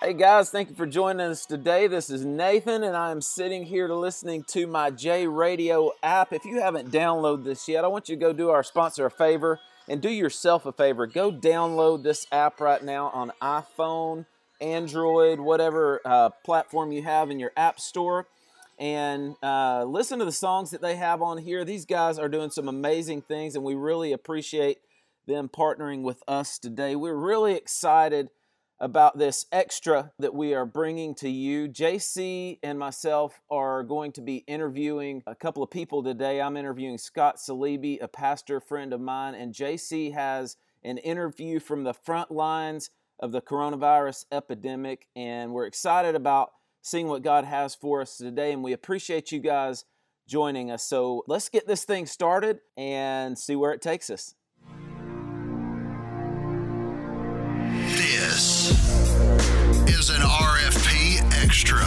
Hey guys, thank you for joining us today. This is Nathan, and I am sitting here listening to my J Radio app. If you haven't downloaded this yet, I want you to go do our sponsor a favor and do yourself a favor. Go download this app right now on iPhone, Android, whatever uh, platform you have in your app store, and uh, listen to the songs that they have on here. These guys are doing some amazing things, and we really appreciate them partnering with us today. We're really excited about this extra that we are bringing to you. JC and myself are going to be interviewing a couple of people today. I'm interviewing Scott Salibi, a pastor friend of mine, and JC has an interview from the front lines of the coronavirus epidemic. And we're excited about seeing what God has for us today. And we appreciate you guys joining us. So let's get this thing started and see where it takes us. This is an RFP Extra.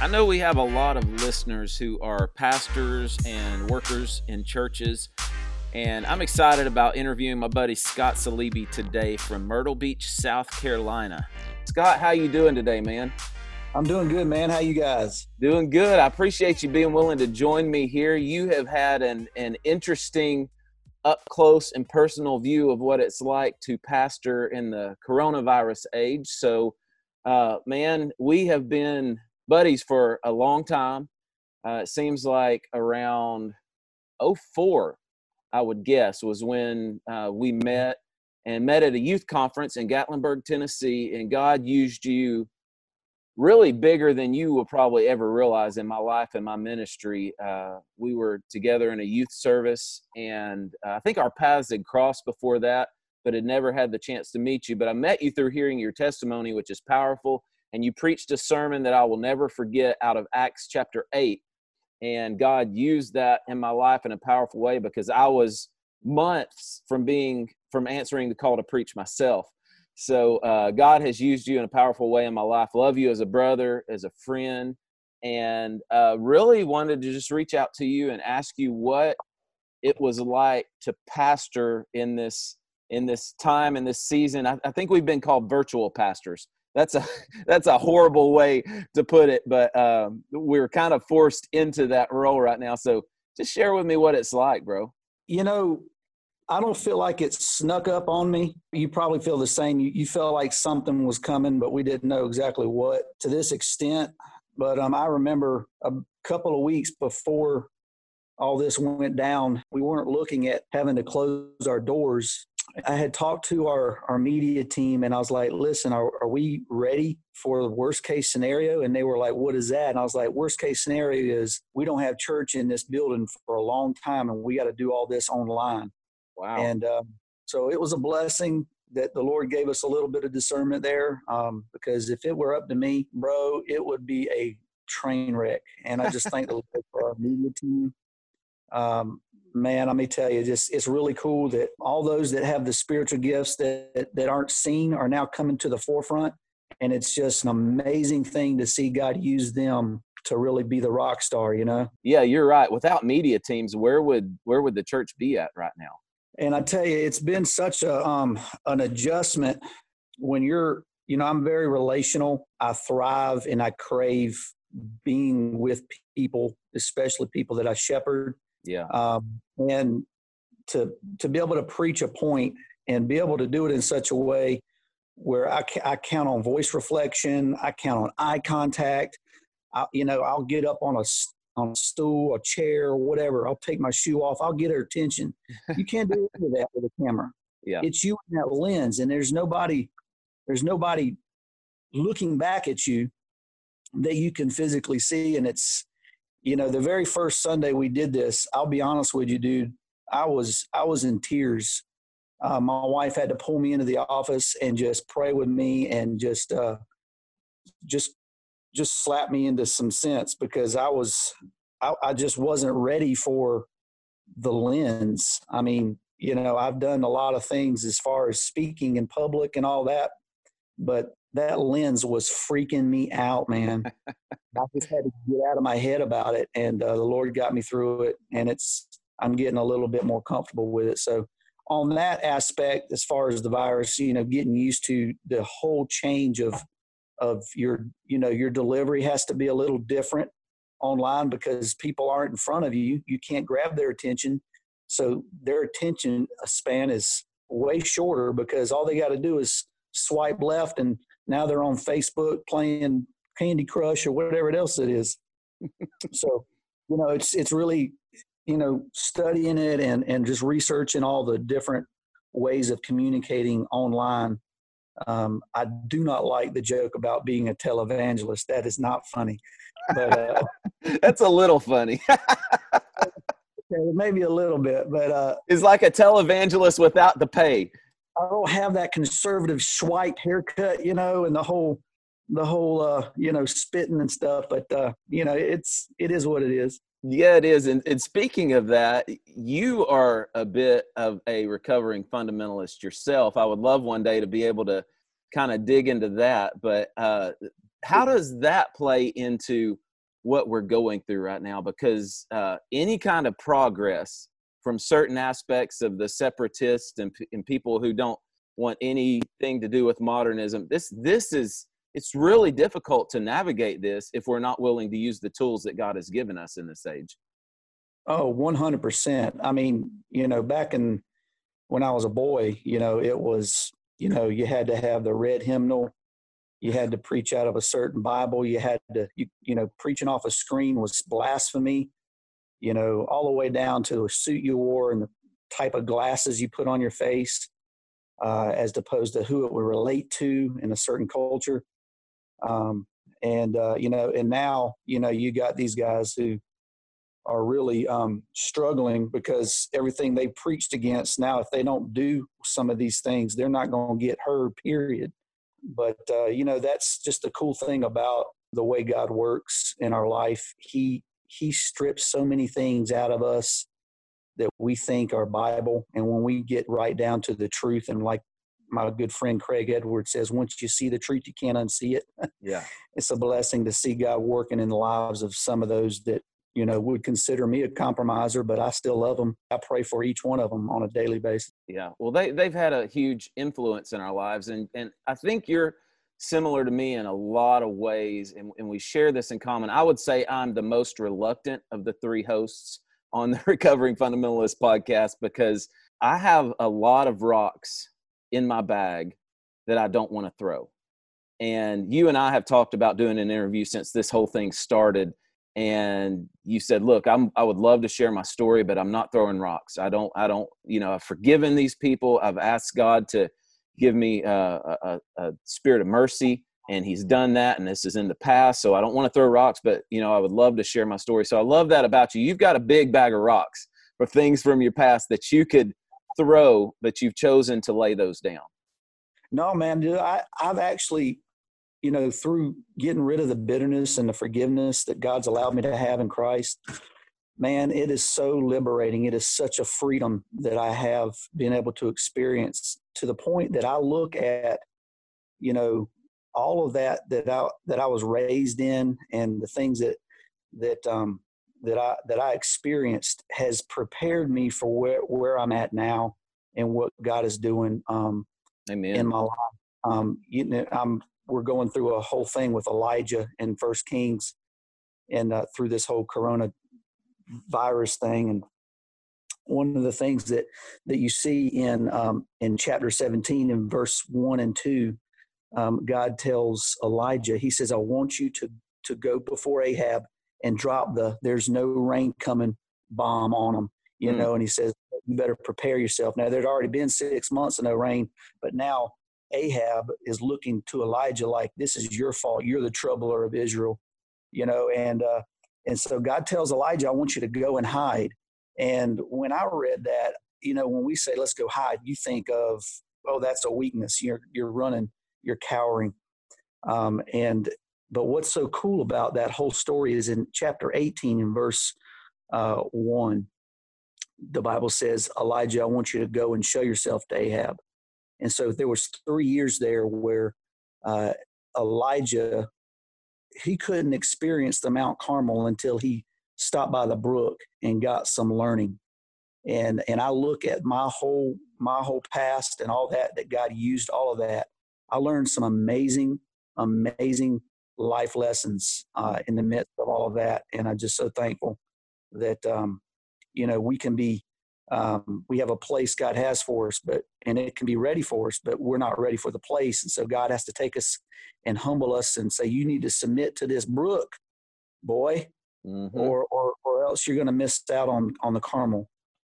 I know we have a lot of listeners who are pastors and workers in churches, and I'm excited about interviewing my buddy Scott Salibi today from Myrtle Beach, South Carolina. Scott, how you doing today, man? I'm doing good, man. How you guys? Doing good. I appreciate you being willing to join me here. You have had an an interesting up close and personal view of what it's like to pastor in the coronavirus age. So, uh, man, we have been buddies for a long time. Uh, it seems like around 04, I would guess, was when uh, we met and met at a youth conference in Gatlinburg, Tennessee. And God used you really bigger than you will probably ever realize in my life and my ministry. Uh, we were together in a youth service, and uh, I think our paths had crossed before that, but had never had the chance to meet you. But I met you through hearing your testimony, which is powerful. And you preached a sermon that I will never forget out of Acts chapter 8. And God used that in my life in a powerful way because I was months from being from answering the call to preach myself so uh, God has used you in a powerful way in my life. Love you as a brother, as a friend, and uh, really wanted to just reach out to you and ask you what it was like to pastor in this in this time in this season. I, I think we've been called virtual pastors. That's a that's a horrible way to put it, but um, we're kind of forced into that role right now. So just share with me what it's like, bro. You know, I don't feel like it snuck up on me. You probably feel the same. You, you felt like something was coming, but we didn't know exactly what to this extent. But um, I remember a couple of weeks before all this went down, we weren't looking at having to close our doors. I had talked to our, our media team and I was like, listen, are, are we ready for the worst case scenario? And they were like, what is that? And I was like, worst case scenario is we don't have church in this building for a long time and we got to do all this online. Wow. And um, so it was a blessing that the Lord gave us a little bit of discernment there um, because if it were up to me, bro, it would be a train wreck. And I just thank the Lord for our media team. Um, man, let me tell you, just it's really cool that all those that have the spiritual gifts that, that aren't seen are now coming to the forefront. And it's just an amazing thing to see God use them to really be the rock star, you know? Yeah, you're right. Without media teams, where would where would the church be at right now? And I tell you, it's been such a um, an adjustment when you're, you know, I'm very relational. I thrive and I crave being with people, especially people that I shepherd. Yeah. Um, and to to be able to preach a point and be able to do it in such a way where I, I count on voice reflection, I count on eye contact. I, you know, I'll get up on a on a stool, a chair, whatever. I'll take my shoe off. I'll get her attention. You can't do any of that with a camera. Yeah. It's you in that lens, and there's nobody, there's nobody looking back at you that you can physically see. And it's, you know, the very first Sunday we did this, I'll be honest with you, dude. I was I was in tears. Uh, my wife had to pull me into the office and just pray with me and just uh, just just slapped me into some sense because I was I, I just wasn't ready for the lens. I mean, you know, I've done a lot of things as far as speaking in public and all that, but that lens was freaking me out, man. I just had to get out of my head about it, and uh, the Lord got me through it. And it's I'm getting a little bit more comfortable with it. So on that aspect, as far as the virus, you know, getting used to the whole change of of your, you know, your delivery has to be a little different online because people aren't in front of you. You can't grab their attention, so their attention span is way shorter because all they got to do is swipe left, and now they're on Facebook playing Candy Crush or whatever else it is. so, you know, it's it's really you know studying it and and just researching all the different ways of communicating online um, i do not like the joke about being a televangelist. That is not funny. But uh, that's a little funny. Maybe a little bit but uh, it's like a televangelist without the pay. I don't have that conservative swipe haircut you know and the whole the whole uh, you know spitting and stuff but uh, you know it's it is what it is yeah, it is. And, and, speaking of that, you are a bit of a recovering fundamentalist yourself. I would love one day to be able to kind of dig into that. But uh, how does that play into what we're going through right now? Because uh, any kind of progress from certain aspects of the separatists and, and people who don't want anything to do with modernism, this this is it's really difficult to navigate this if we're not willing to use the tools that God has given us in this age. Oh, 100%. I mean, you know, back in when I was a boy, you know, it was, you know, you had to have the red hymnal. You had to preach out of a certain Bible. You had to, you, you know, preaching off a screen was blasphemy, you know, all the way down to the suit you wore and the type of glasses you put on your face, uh, as opposed to who it would relate to in a certain culture. Um, and uh, you know, and now you know you got these guys who are really um, struggling because everything they preached against now, if they don't do some of these things, they're not going to get heard. Period. But uh, you know, that's just the cool thing about the way God works in our life. He He strips so many things out of us that we think are Bible, and when we get right down to the truth, and like my good friend Craig Edwards says, once you see the truth, you can't unsee it. Yeah. it's a blessing to see God working in the lives of some of those that, you know, would consider me a compromiser, but I still love them. I pray for each one of them on a daily basis. Yeah. Well, they, they've had a huge influence in our lives. And, and I think you're similar to me in a lot of ways. And, and we share this in common. I would say I'm the most reluctant of the three hosts on the Recovering Fundamentalist podcast because I have a lot of rocks in my bag that I don't want to throw. And you and I have talked about doing an interview since this whole thing started. And you said, "Look, I'm I would love to share my story, but I'm not throwing rocks. I don't I don't you know I've forgiven these people. I've asked God to give me uh, a, a, a spirit of mercy, and He's done that. And this is in the past, so I don't want to throw rocks, but you know I would love to share my story. So I love that about you. You've got a big bag of rocks for things from your past that you could throw, that you've chosen to lay those down? No, man, dude, I, I've actually, you know, through getting rid of the bitterness and the forgiveness that God's allowed me to have in Christ, man, it is so liberating. It is such a freedom that I have been able to experience to the point that I look at, you know, all of that that I that I was raised in and the things that that um that I that I experienced has prepared me for where where I'm at now and what God is doing um, Amen. in my life. Um, you know, I'm we're going through a whole thing with Elijah in First Kings, and uh, through this whole Corona virus thing, and one of the things that that you see in um, in chapter 17 in verse one and two, um, God tells Elijah, He says, "I want you to to go before Ahab and drop the there's no rain coming bomb on them you mm. know and he says you better prepare yourself. Now there'd already been six months of no rain but now ahab is looking to elijah like this is your fault. You're the troubler of israel you know and uh and so god tells elijah i want you to go and hide. And when i read that you know when we say let's go hide you think of oh that's a weakness. You're you're running you're cowering. Um, and but what's so cool about that whole story is in chapter 18 in verse uh, 1, the Bible says, Elijah, I want you to go and show yourself to Ahab. And so there was three years there where uh, Elijah, he couldn't experience the Mount Carmel until he stopped by the brook and got some learning. and and I look at my whole my whole past and all that that God used all of that. I learned some amazing, amazing life lessons uh, in the midst of all of that, and I'm just so thankful that um, you know we can be um, we have a place God has for us, but and it can be ready for us, but we're not ready for the place, and so God has to take us and humble us and say, "You need to submit to this brook, boy, mm-hmm. or, or or else you're going to miss out on on the Carmel."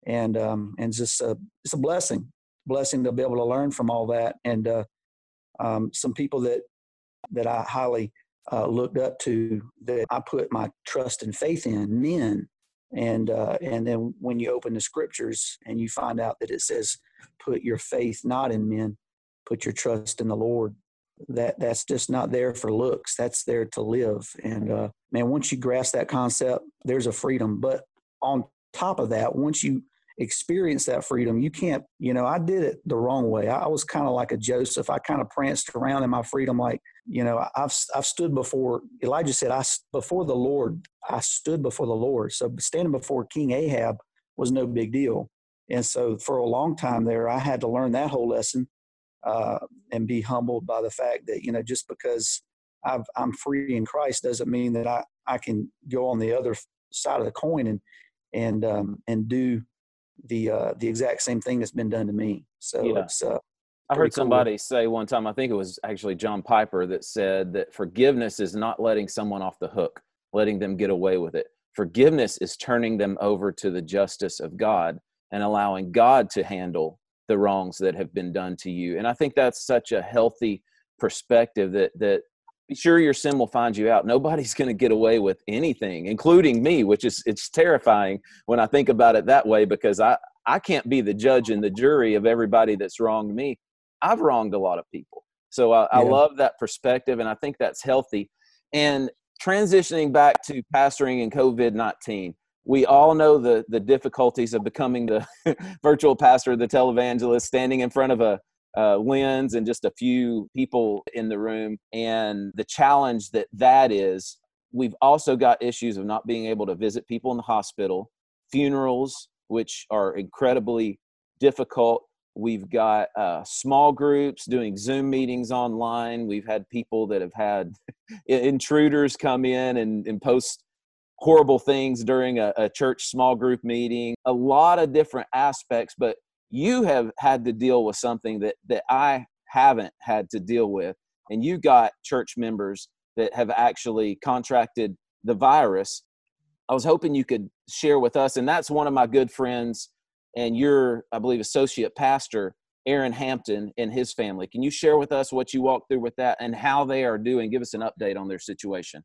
And um, and just a, it's a blessing, blessing to be able to learn from all that, and uh, um, some people that that I highly uh, looked up to that I put my trust and faith in men. And uh, and then when you open the scriptures and you find out that it says put your faith not in men put your trust in the lord that that's just not there for looks. That's there to live. And uh, man once you grasp that concept there's a freedom. But on top of that once you experience that freedom you can't you know i did it the wrong way. I was kind of like a joseph. I kind of pranced around in my freedom like you know i've i've stood before elijah said i before the lord i stood before the lord so standing before king ahab was no big deal and so for a long time there i had to learn that whole lesson uh, and be humbled by the fact that you know just because i am free in christ doesn't mean that i i can go on the other side of the coin and and um, and do the uh, the exact same thing that's been done to me. So yeah. it's. Uh, I heard somebody cool. say one time, I think it was actually John Piper that said that forgiveness is not letting someone off the hook, letting them get away with it. Forgiveness is turning them over to the justice of God and allowing God to handle the wrongs that have been done to you. And I think that's such a healthy perspective that that be sure your sin will find you out. Nobody's going to get away with anything, including me, which is it's terrifying when I think about it that way because I I can't be the judge and the jury of everybody that's wronged me. I've wronged a lot of people, so I, yeah. I love that perspective, and I think that's healthy. And transitioning back to pastoring in COVID nineteen, we all know the the difficulties of becoming the virtual pastor, the televangelist, standing in front of a uh, lens and just a few people in the room. And the challenge that that is, we've also got issues of not being able to visit people in the hospital, funerals, which are incredibly difficult. We've got uh, small groups doing Zoom meetings online. We've had people that have had intruders come in and, and post horrible things during a, a, church small group meeting. A lot of different aspects, but you have had to deal with something that that I haven't had to deal with, and you got church members that have actually contracted the virus. I was hoping you could share with us, and that's one of my good friends and your, I believe, associate pastor, Aaron Hampton, and his family. Can you share with us what you walked through with that and how they are doing? Give us an update on their situation.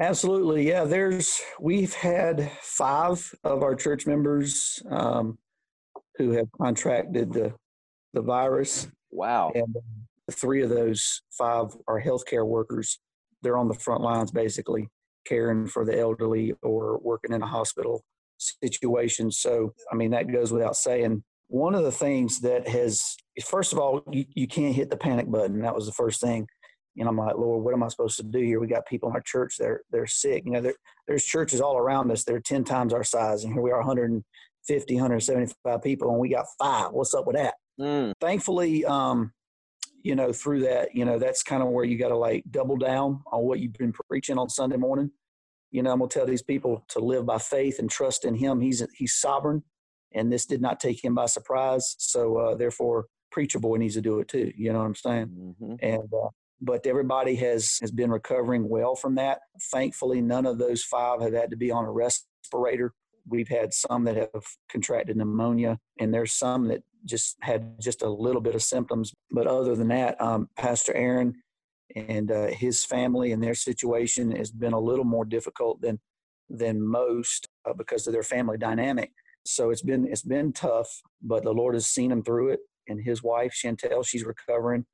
Absolutely, yeah. There's we've had five of our church members um, who have contracted the, the virus. Wow. And uh, three of those five are healthcare workers. They're on the front lines basically caring for the elderly or working in a hospital situation. So, I mean, that goes without saying. One of the things that has, first of all, you, you can't hit the panic button. That was the first thing. And I'm like, Lord, what am I supposed to do here? We got people in our church, they're, they're sick. You know, there's churches all around us. They're 10 times our size. And here we are 100, 50, 175 people, and we got five. What's up with that? Mm. Thankfully, um, you know, through that, you know, that's kind of where you got to like double down on what you've been preaching on Sunday morning. You know, I'm gonna tell these people to live by faith and trust in Him. He's He's sovereign, and this did not take Him by surprise. So, uh, therefore, preacher boy needs to do it too. You know what I'm saying? Mm-hmm. And uh, but everybody has has been recovering well from that. Thankfully, none of those five have had to be on a respirator We've had some that have contracted pneumonia, and there's some that just had just a little bit of symptoms. But other than that, um, Pastor Aaron and uh, his family and their situation has been a little more difficult than than most uh, because of their family dynamic. So it's been it's been tough, but the Lord has seen him through it. And his wife Chantel, she's recovering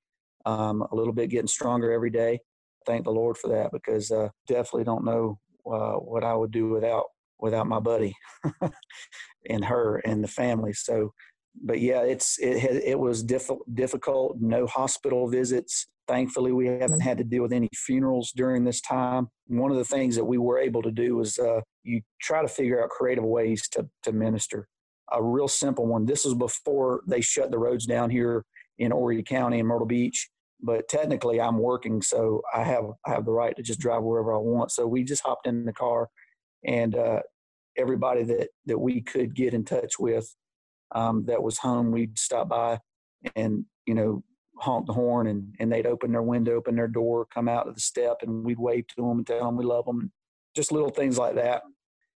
um, a little bit, getting stronger every day. Thank the Lord for that because uh, definitely don't know uh, what I would do without without my buddy and her and the family. So, but yeah, it's it it was diff- difficult. No hospital visits. Thankfully, we haven't had to deal with any funerals during this time. One of the things that we were able to do was uh, you try to figure out creative ways to to minister. a real simple one. This was before they shut the roads down here in Horry County and Myrtle Beach. But technically, I'm working, so I have I have the right to just drive wherever I want. So we just hopped in the car, and uh, everybody that that we could get in touch with um, that was home, we'd stop by and you know honk the horn, and and they'd open their window, open their door, come out to the step, and we'd wave to them and tell them we love them. Just little things like that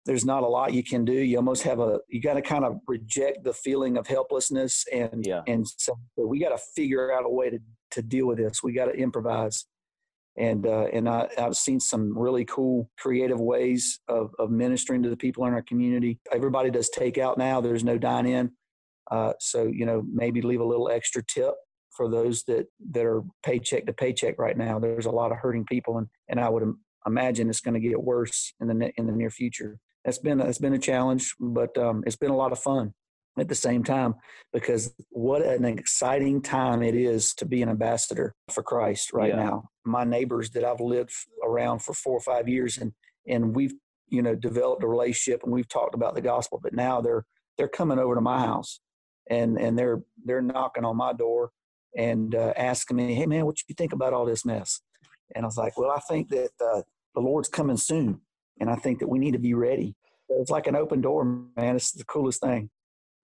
there's not a lot you can do. You almost have a you got to kind of reject the feeling of helplessness and yeah. and so we got to figure out a way to to deal with this. We got to improvise. And uh, and I, I've seen some really cool creative ways of, of ministering to the people in our community. Everybody does takeout now. There's no dine in, uh, so you know maybe leave a little extra tip for those that that are paycheck to paycheck right now. There's a lot of hurting people, and and I would imagine it's going to get worse in the in the near future it's been it's been a challenge, but um, it's been a lot of fun at the same time because what an exciting time it is to be an ambassador for Christ right yeah. now. My neighbors that I've lived around for four or five years and and we've you know developed a relationship and we've talked about the gospel, but now they're they're coming over to my house and and they're they're knocking on my door and uh, asking me, "Hey man, what you think about all this mess?" And I was like, "Well, I think that uh, the Lord's coming soon." and I think that we need to be ready. It's like an open door, man. It's the coolest thing.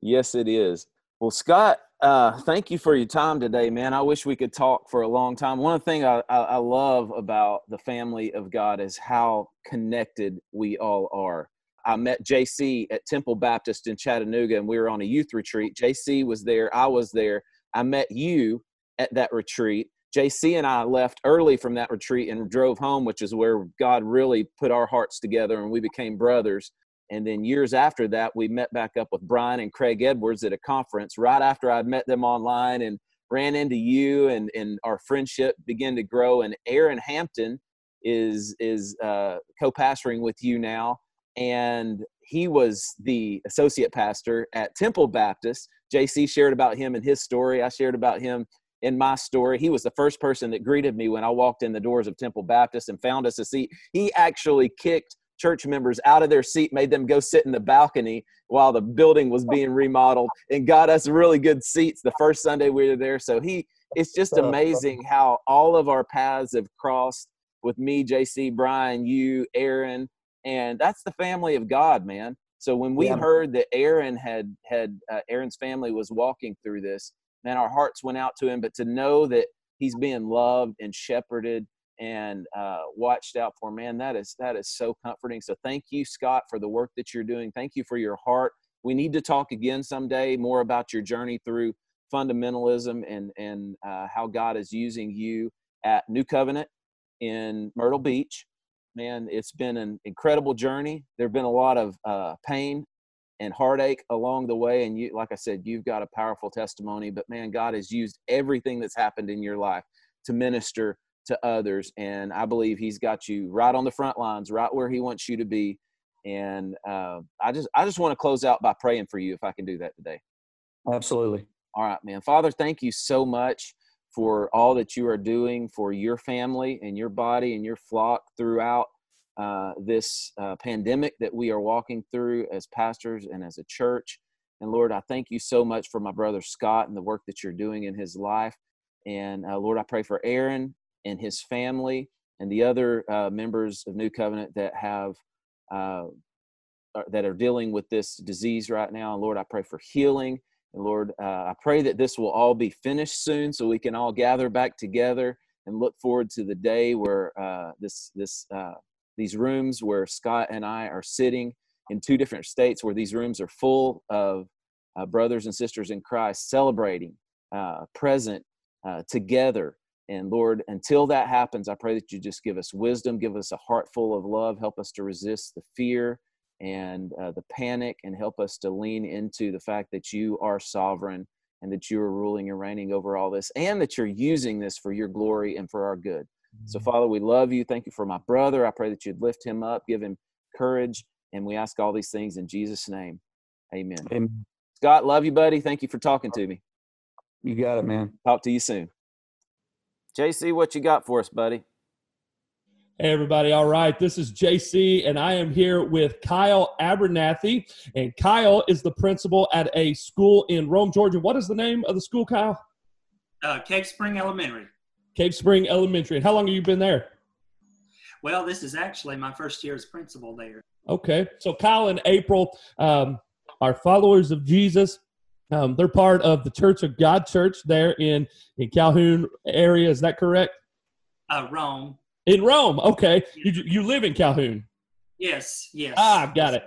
Yes, it is. Well, Scott, uh, thank you for your time today, man. I wish we could talk for a long time. One of the things I, I, I love about the family of God is how connected we all are. I met JC at Temple Baptist in Chattanooga, and we were on a youth retreat. JC was there, I was there. I met you at that retreat, JC and I left early from that retreat and drove home, which is where God really put our hearts together and we became brothers. And then years after that, we met back up with Brian and Craig Edwards at a conference right after I'd met them online and ran into you and, and our friendship began to grow. And Aaron Hampton is, is uh, co-pastoring with you now. And he was the associate pastor at Temple Baptist. JC shared about him and his story. I shared about him in my story. He was the first person that greeted me when I walked in the doors of Temple Baptist and found us a seat. He actually kicked church members out of their seat, made them go sit in the balcony while the building was being remodeled, and got us really good seats the first Sunday we were there. So he, it's just amazing how all of our paths have crossed with me, JC, Brian, you, Aaron, and that's the family of God, man. So when we yeah. heard that Aaron had had uh, Aaron's family was walking through this, man, our hearts went out to him. But to know that he's being loved and shepherded and uh, watched out for, man, that is that is so comforting. So thank you, Scott, for the work that you're doing. Thank you for your heart. We need to talk again someday more about your journey through fundamentalism and and uh, how God is using you at New Covenant in Myrtle Beach. Man, it's been an incredible journey. There have been a lot of uh, pain and heartache along the way. And you, like I said, you've got a powerful testimony. But man, God has used everything that's happened in your life to minister to others. And I believe He's got you right on the front lines, right where He wants you to be. And uh, I just, I just want to close out by praying for you, if I can do that today. Absolutely. All right, man. Father, thank you so much for all that you are doing for your family and your body and your flock throughout uh, this uh, pandemic that we are walking through as pastors and as a church. And Lord, I thank you so much for my brother Scott and the work that you're doing in his life. And uh, Lord, I pray for Aaron and his family and the other uh, members of New Covenant that have uh, that are dealing with this disease right now. And Lord, I pray for healing. And Lord, I pray that this will all be finished soon, so we can all gather back together and look forward to the day where this this these rooms where Scott and I are sitting in two different states where these rooms are full of uh, brothers and sisters in Christ celebrating, uh, present uh, together. And Lord, until that happens, I pray that you just give us wisdom, give us a heart full of love, help us to resist the fear and uh, the panic, and help us to lean into the fact that you are sovereign and that you are ruling and reigning over all this, and that you're using this for your glory and for our good. So, Father, we love you. Thank you for my brother. I pray that you'd lift him up, give him courage, and we ask all these things in Jesus' name. Amen. Amen. Scott, love you, buddy. Thank you for talking to me. You got it, man. Talk to you soon. JC, what you got for us, buddy? Hey, everybody. All right. This is JC, and I am here with Kyle Abernathy. And Kyle is the principal at a school in Rome, Georgia. What is the name of the school, Kyle? Uh, Cave Spring Elementary. Cave Spring Elementary. And how long have you been there? Well, this is actually my first year as principal there. Okay. So, Kyle and April um, are followers of Jesus. Um, they're part of the Church of God Church there in, in Calhoun area. Is that correct? Uh, Rome. In Rome, okay. You you live in Calhoun. Yes, yes. Ah, got it.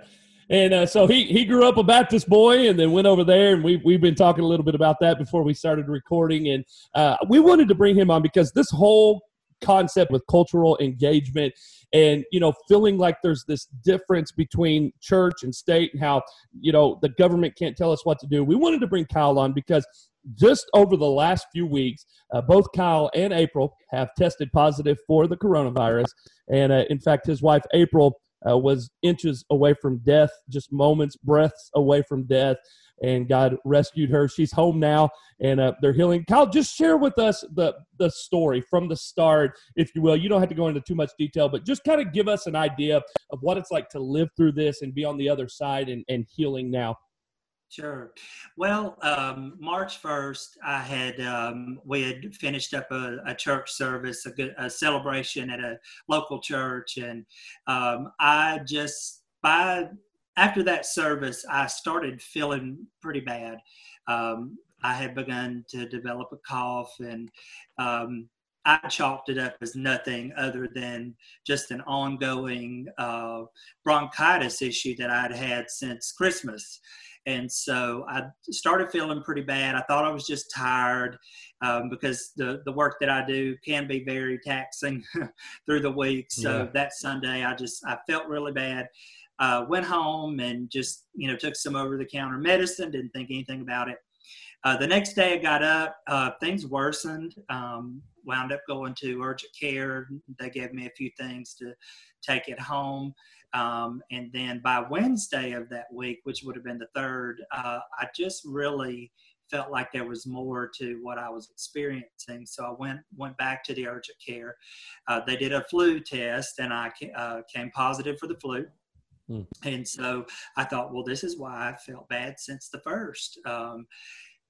And uh, so he he grew up a Baptist boy, and then went over there, and we we've been talking a little bit about that before we started recording, and uh, we wanted to bring him on because this whole concept with cultural engagement and you know feeling like there's this difference between church and state and how you know the government can't tell us what to do we wanted to bring kyle on because just over the last few weeks, uh, both Kyle and April have tested positive for the coronavirus. And uh, in fact, his wife, April, uh, was inches away from death, just moments, breaths away from death. And God rescued her. She's home now, and uh, they're healing. Kyle, just share with us the the story from the start, if you will. You don't have to go into too much detail, but just kind of give us an idea of what it's like to live through this and be on the other side and, and healing now. Sure. Well, um, March 1st, I had, um, we had finished up a, a church service, a, good, a celebration at a local church. And um, I just, by, after that service, I started feeling pretty bad. Um, I had begun to develop a cough and um, I chalked it up as nothing other than just an ongoing uh, bronchitis issue that I'd had since Christmas. And so I started feeling pretty bad. I thought I was just tired um, because the, the work that I do can be very taxing through the week. So yeah. that Sunday, I just, I felt really bad. Uh, went home and just, you know, took some over the counter medicine, didn't think anything about it. Uh, the next day I got up, uh, things worsened. Um, wound up going to urgent care. They gave me a few things to take it home. Um, and then by Wednesday of that week, which would have been the third, uh, I just really felt like there was more to what I was experiencing. So I went went back to the urgent care. Uh, they did a flu test, and I uh, came positive for the flu. Mm. And so I thought, well, this is why I felt bad since the first. Um,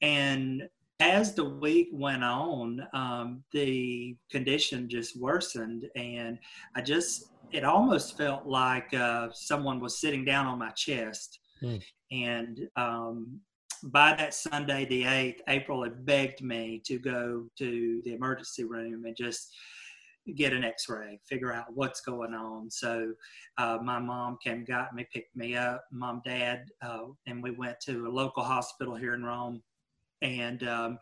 and as the week went on, um, the condition just worsened, and I just it almost felt like uh, someone was sitting down on my chest. Mm. And um, by that Sunday, the 8th, April had begged me to go to the emergency room and just get an x-ray figure out what's going on so uh, my mom came got me picked me up mom dad uh, and we went to a local hospital here in rome and um,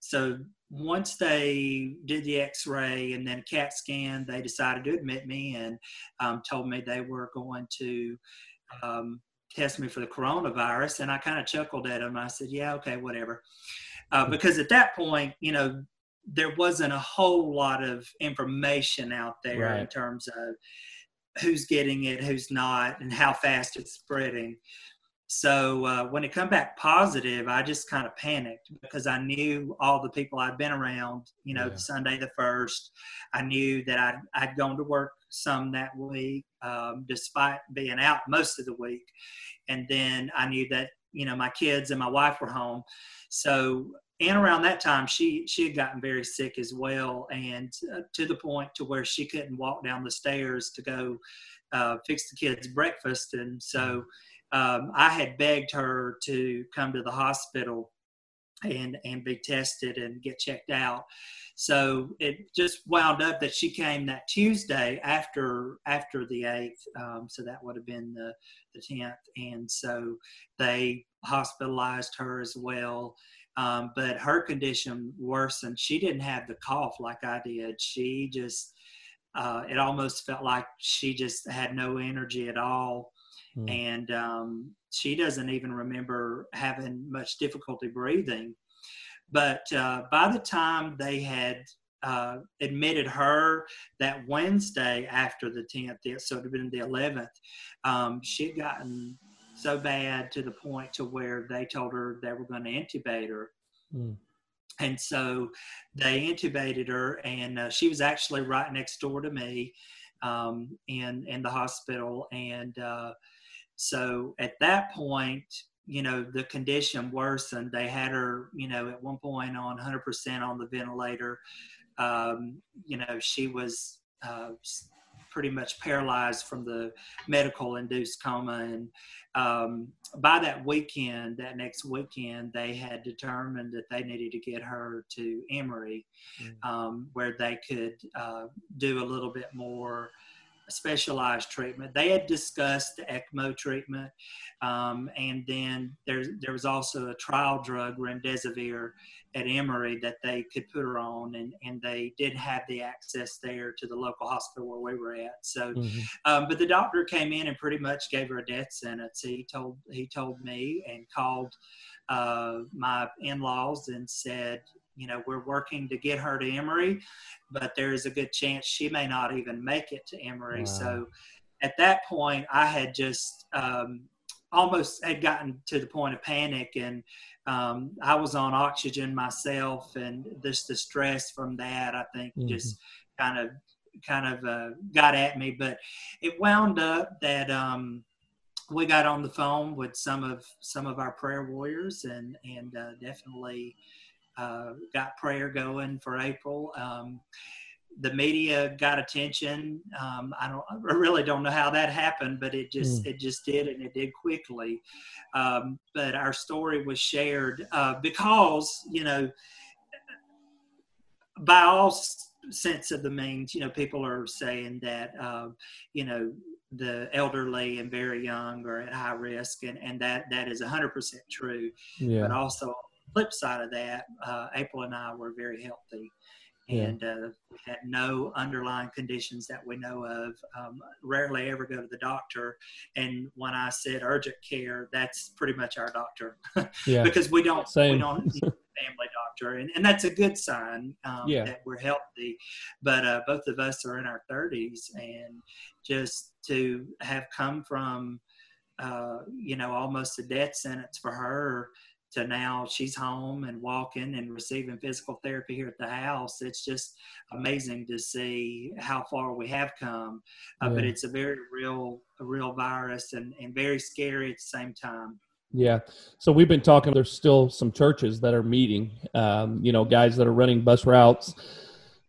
so once they did the x-ray and then cat scan they decided to admit me and um, told me they were going to um, test me for the coronavirus and i kind of chuckled at them i said yeah okay whatever uh, hmm. because at that point you know there wasn't a whole lot of information out there right. in terms of who's getting it who's not and how fast it's spreading so uh, when it come back positive, I just kind of panicked because I knew all the people I'd been around. You know, yeah. Sunday the first, I knew that I'd I'd gone to work some that week, um, despite being out most of the week, and then I knew that you know my kids and my wife were home. So and around that time, she she had gotten very sick as well, and uh, to the point to where she couldn't walk down the stairs to go uh, fix the kids breakfast, and so. Mm-hmm um, I had begged her to come to the hospital and and be tested and get checked out. So it just wound up that she came that Tuesday after after the eighth. Um, so that would have been the the tenth, and so they hospitalized her as well. Um, but her condition worsened. She didn't have the cough like I did. She just uh, it almost felt like she just had no energy at all mm. and um, she doesn't even remember having much difficulty breathing. But uh, by the time they had uh, admitted her that Wednesday after the 10th, so it had been the 11th, um, she had gotten so bad to the point to where they told her they were going to intubate her. Mm. And so they intubated her, and uh, she was actually right next door to me um, in in the hospital, and uh, so at that point, you know, the condition worsened. They had her, you know, at one point on 100% on the ventilator. Um, you know, she was uh, pretty much paralyzed from the medical induced coma. And um, by that weekend, that next weekend, they had determined that they needed to get her to Emory, mm-hmm. um, where they could uh, do a little bit more specialized treatment. They had discussed the ECMO treatment, um, and then there there was also a trial drug, remdesivir, at Emory that they could put her on, and and they did have the access there to the local hospital where we were at. So, mm-hmm. um, but the doctor came in and pretty much gave her a death sentence. He told he told me and called uh, my in-laws and said, you know, we're working to get her to Emory, but there is a good chance she may not even make it to Emory. Wow. So at that point, I had just um, almost had gotten to the point of panic and um, I was on oxygen myself and this the stress from that I think mm-hmm. just kind of kind of uh, got at me but it wound up that um, we got on the phone with some of some of our prayer warriors and and uh, definitely uh, got prayer going for April. Um, the media got attention. Um, I don't, I really don't know how that happened, but it just, mm. it just did, and it did quickly. Um, but our story was shared uh, because, you know, by all sense of the means, you know, people are saying that, uh, you know, the elderly and very young are at high risk, and, and that that is 100% true. Yeah. But also flip side of that, uh, April and I were very healthy and uh, had no underlying conditions that we know of. Um, rarely ever go to the doctor. And when I said urgent care, that's pretty much our doctor yeah. because we don't Same. we don't need a family doctor, and, and that's a good sign um, yeah. that we're healthy. But uh, both of us are in our 30s, and just to have come from uh, you know almost a death sentence for her to now she's home and walking and receiving physical therapy here at the house. It's just amazing to see how far we have come. Uh, yeah. But it's a very real, a real virus and, and very scary at the same time. Yeah. So we've been talking, there's still some churches that are meeting, um, you know, guys that are running bus routes,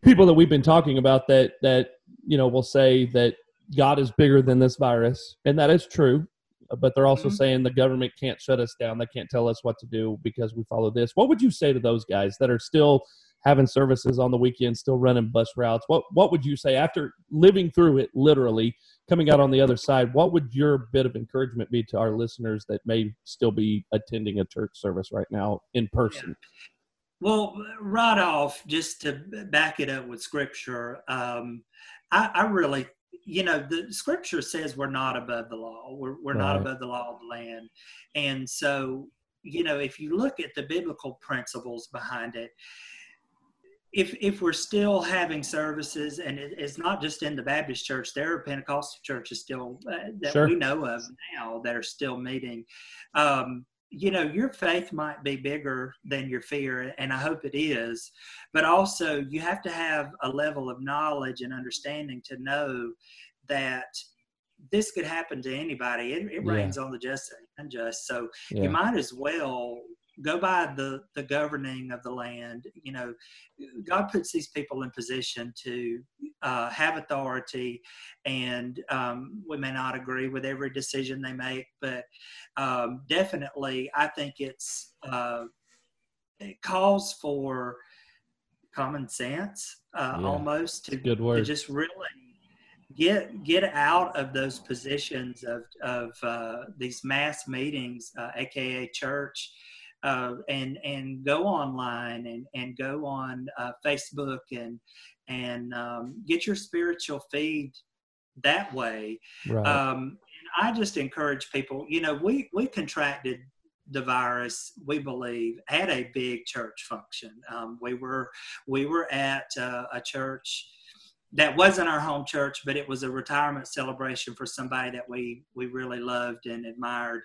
people that we've been talking about that, that, you know, will say that God is bigger than this virus. And that is true but they're also mm-hmm. saying the government can't shut us down. They can't tell us what to do because we follow this. What would you say to those guys that are still having services on the weekend, still running bus routes? What what would you say after living through it literally, coming out on the other side? What would your bit of encouragement be to our listeners that may still be attending a church service right now in person? Yeah. Well, right off, just to back it up with scripture, um, I, I really you know the scripture says we're not above the law we're, we're right. not above the law of the land and so you know if you look at the biblical principles behind it if if we're still having services and it, it's not just in the baptist church there are pentecostal churches still uh, that sure. we know of now that are still meeting um, you know your faith might be bigger than your fear and i hope it is but also you have to have a level of knowledge and understanding to know that this could happen to anybody it, it yeah. rains on the just and unjust so yeah. you might as well go by the the governing of the land you know god puts these people in position to uh, have authority and um, we may not agree with every decision they make but um, definitely i think it's uh, it calls for common sense uh, yeah. almost to, to just really get get out of those positions of of uh, these mass meetings, uh, aka church, uh, and and go online and and go on uh, Facebook and and um, get your spiritual feed that way. Right. Um, I just encourage people. You know, we we contracted the virus we believe at a big church function. Um, we were we were at uh, a church that wasn't our home church, but it was a retirement celebration for somebody that we we really loved and admired,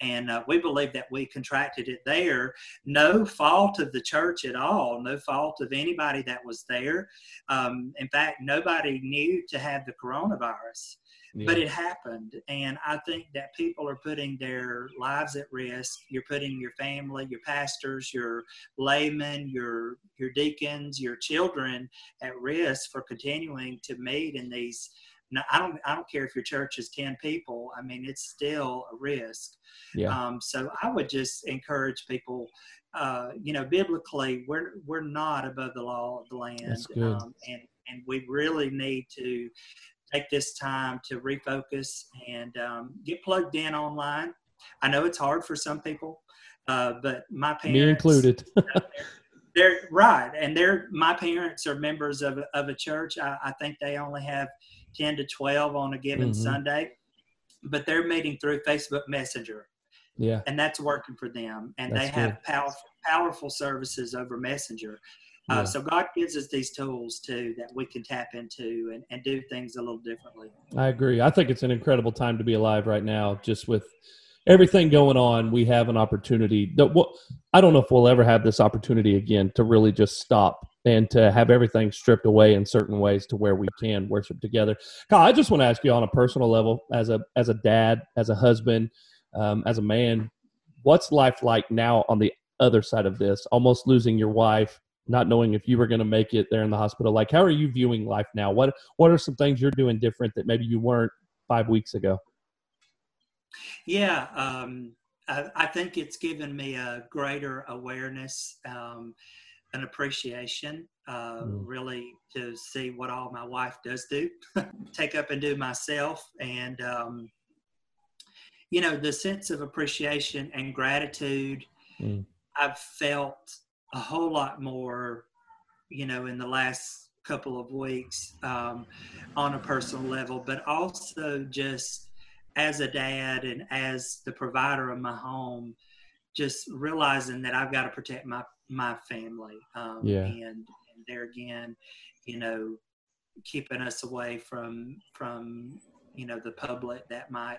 and uh, we believe that we contracted it there. No fault of the church at all. No fault of anybody that was there. Um, in fact, nobody knew to have the coronavirus yeah. but it happened. And I think that people are putting their lives at risk. You're putting your family, your pastors, your laymen, your your deacons, your children at risk for continuing to meet in these. I don't. I don't care if your church is ten people. I mean, it's still a risk. Yeah. Um, so I would just encourage people. Uh, you know, biblically, we're we're not above the law of the land, um, and and we really need to take this time to refocus and um, get plugged in online. I know it's hard for some people, uh, but my parents, me included, they're, they're, right, and they're my parents are members of of a church. I, I think they only have ten to twelve on a given mm-hmm. Sunday, but they're meeting through Facebook Messenger. Yeah, and that's working for them, and that's they have good. powerful powerful services over Messenger. Uh. So God gives us these tools too that we can tap into and, and do things a little differently. I agree. I think it's an incredible time to be alive right now, just with everything going on. We have an opportunity. That, well, I don't know if we'll ever have this opportunity again to really just stop and to have everything stripped away in certain ways to where we can worship together. Kyle, I just want to ask you on a personal level, as a as a dad, as a husband, um, as a man, what's life like now on the other side of this? Almost losing your wife, not knowing if you were going to make it there in the hospital like how are you viewing life now what what are some things you're doing different that maybe you weren't five weeks ago yeah um, I, I, think it's given me a greater awareness um, an appreciation uh, mm. really to see what all my wife does do take up and do myself and um, you know the sense of appreciation and gratitude mm. i've felt a whole lot more, you know, in the last couple of weeks um, on a personal level, but also just as a dad and as the provider of my home, just realizing that I've got to protect my my family. Um, yeah. And, and there again, you know, keeping us away from from you know the public that might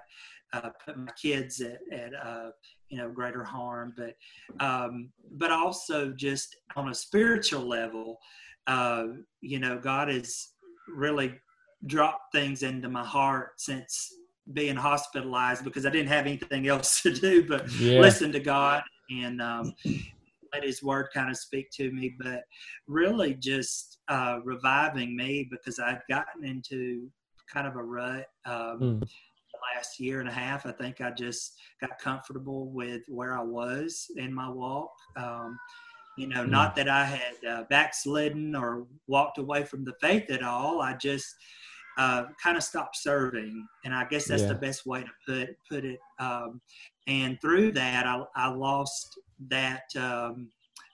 uh, put my kids at, at uh, you know greater harm but um, but also just on a spiritual level uh, you know god has really dropped things into my heart since being hospitalized because i didn't have anything else to do but yeah. listen to god and um, let his word kind of speak to me but really just uh, reviving me because i'd gotten into kind of a rut um, mm last year and a half, I think I just got comfortable with where I was in my walk. Um, you know, mm. not that I had uh, backslidden or walked away from the faith at all. I just uh, kind of stopped serving, and I guess that's yeah. the best way to put put it. Um, and through that, I, I lost that um,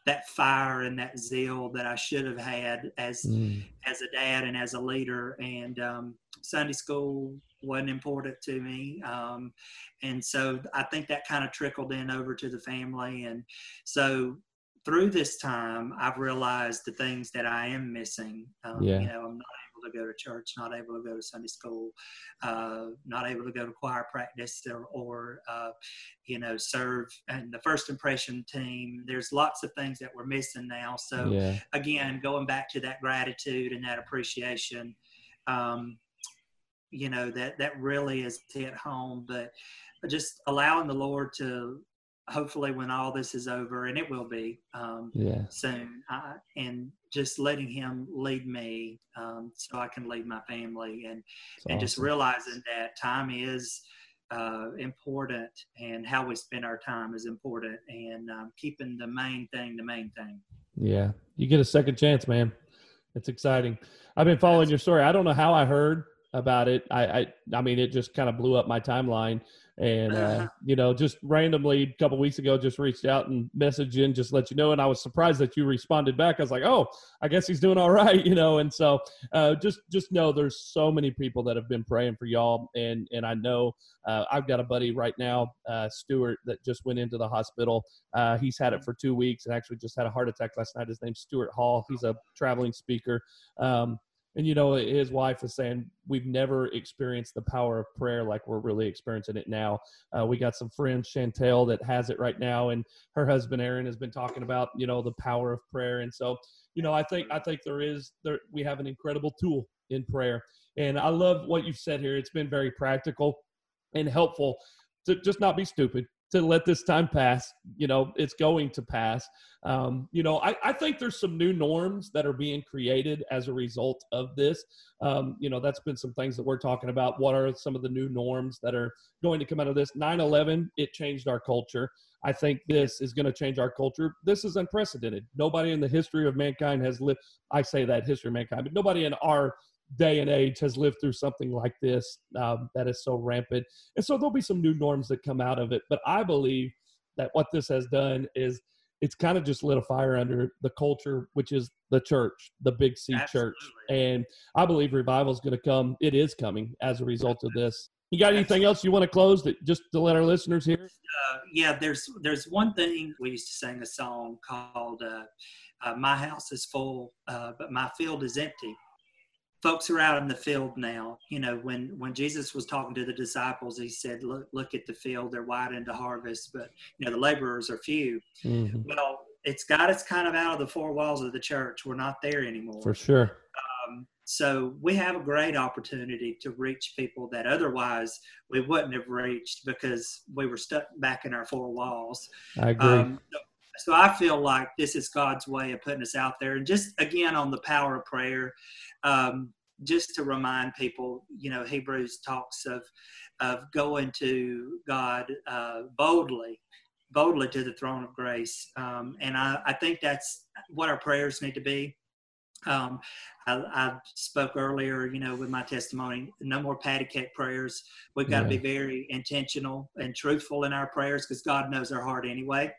that fire and that zeal that I should have had as mm. as a dad and as a leader. And um, Sunday school wasn't important to me. Um, and so I think that kind of trickled in over to the family. And so through this time, I've realized the things that I am missing. Um, yeah. You know, I'm not able to go to church, not able to go to Sunday school, uh, not able to go to choir practice or, or uh, you know, serve in the first impression team. There's lots of things that we're missing now. So yeah. again, going back to that gratitude and that appreciation, um, you know that that really is hit home but just allowing the lord to hopefully when all this is over and it will be um, yeah. soon uh, and just letting him lead me um, so i can lead my family and That's and awesome. just realizing that time is uh, important and how we spend our time is important and um, keeping the main thing the main thing. Yeah. You get a second chance man. It's exciting. I've been following your story. I don't know how i heard about it. I, I, I mean, it just kind of blew up my timeline. And, uh, uh-huh. you know, just randomly a couple weeks ago, just reached out and messaged in, just let you know. And I was surprised that you responded back. I was like, oh, I guess he's doing all right, you know. And so uh, just just know there's so many people that have been praying for y'all. And, and I know uh, I've got a buddy right now, uh, Stuart, that just went into the hospital. Uh, he's had it for two weeks and actually just had a heart attack last night. His name's Stuart Hall. He's a traveling speaker. Um, And you know, his wife is saying we've never experienced the power of prayer like we're really experiencing it now. Uh, we got some friends, Chantel, that has it right now, and her husband Aaron has been talking about you know the power of prayer. And so, you know, I think I think there is there we have an incredible tool in prayer, and I love what you've said here. It's been very practical and helpful to just not be stupid to let this time pass. You know, it's going to pass. Um, you know, I, I, think there's some new norms that are being created as a result of this. Um, you know, that's been some things that we're talking about. What are some of the new norms that are going to come out of this? 9 11, it changed our culture. I think this is going to change our culture. This is unprecedented. Nobody in the history of mankind has lived, I say that history of mankind, but nobody in our day and age has lived through something like this um, that is so rampant. And so there'll be some new norms that come out of it. But I believe that what this has done is it's kind of just lit a fire under the culture, which is the church, the Big C Absolutely. church. And I believe revival is going to come. It is coming as a result of this. You got anything else you want to close that just to let our listeners hear? Uh, yeah, there's there's one thing we used to sing a song called uh, uh, "My House is Full, uh, but My Field is Empty." Folks are out in the field now. You know, when when Jesus was talking to the disciples, he said, "Look, look at the field; they're wide into harvest, but you know the laborers are few." Mm-hmm. Well, it's got us kind of out of the four walls of the church. We're not there anymore. For sure. Um, so we have a great opportunity to reach people that otherwise we wouldn't have reached because we were stuck back in our four walls. I agree. Um, so, so I feel like this is God's way of putting us out there. And just again on the power of prayer, um, just to remind people, you know, Hebrews talks of of going to God uh, boldly, boldly to the throne of grace, um, and I, I think that's what our prayers need to be. Um, I, I, spoke earlier, you know, with my testimony, no more patty cake prayers. We've got yeah. to be very intentional and truthful in our prayers because God knows our heart anyway.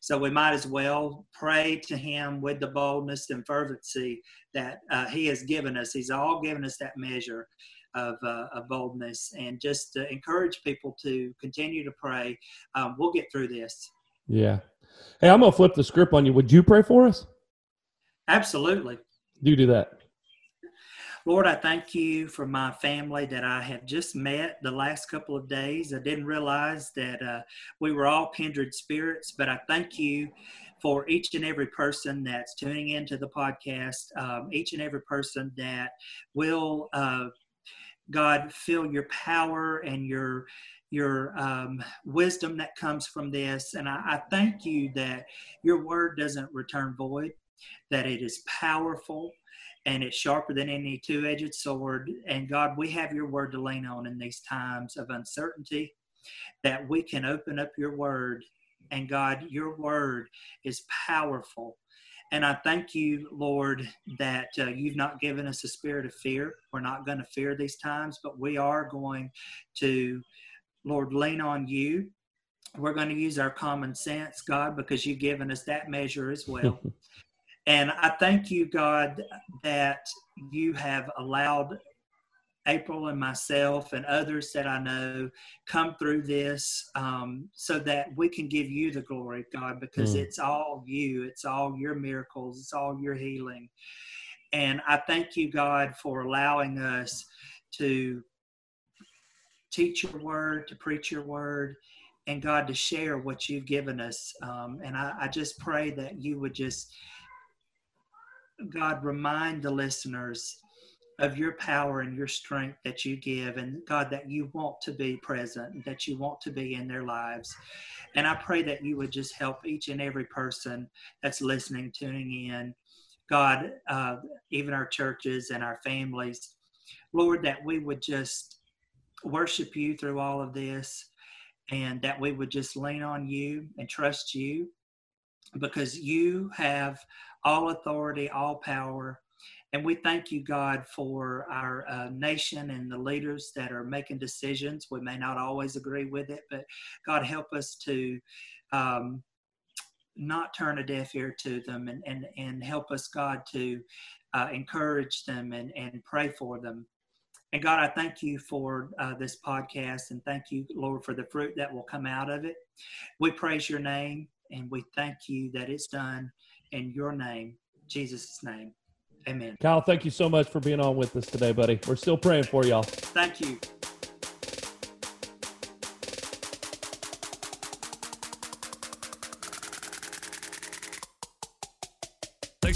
So we might as well pray to Him with the boldness and fervency that uh, He has given us. He's all given us that measure of, uh, of boldness and just to encourage people to continue to pray. Um, we'll get through this. Yeah. Hey, I'm going to flip the script on you. Would you pray for us? Absolutely. Do do that. Lord, I thank you for my family that I have just met the last couple of days. I didn't realize that uh, we were all kindred spirits, but I thank you for each and every person that's tuning into the podcast, um, each and every person that will, uh, God, feel your power and your your um, wisdom that comes from this. And I, I thank you that your word doesn't return void, that it is powerful, and it's sharper than any two edged sword. And God, we have your word to lean on in these times of uncertainty, that we can open up your word. And God, your word is powerful. And I thank you, Lord, that uh, you've not given us a spirit of fear. We're not going to fear these times, but we are going to, Lord, lean on you. We're going to use our common sense, God, because you've given us that measure as well. And I thank you, God, that you have allowed April and myself and others that I know come through this um, so that we can give you the glory, God, because mm. it's all you, it's all your miracles, it's all your healing. And I thank you, God, for allowing us to teach your word, to preach your word, and God, to share what you've given us. Um, and I, I just pray that you would just God, remind the listeners of your power and your strength that you give, and God, that you want to be present, that you want to be in their lives. And I pray that you would just help each and every person that's listening, tuning in, God, uh, even our churches and our families, Lord, that we would just worship you through all of this and that we would just lean on you and trust you because you have all authority, all power. And we thank you, God, for our uh, nation and the leaders that are making decisions. We may not always agree with it, but God, help us to um, not turn a deaf ear to them and, and, and help us, God, to uh, encourage them and, and pray for them. And God, I thank you for uh, this podcast and thank you, Lord, for the fruit that will come out of it. We praise your name and we thank you that it's done in your name, Jesus' name. Amen. Kyle, thank you so much for being on with us today, buddy. We're still praying for y'all. Thank you.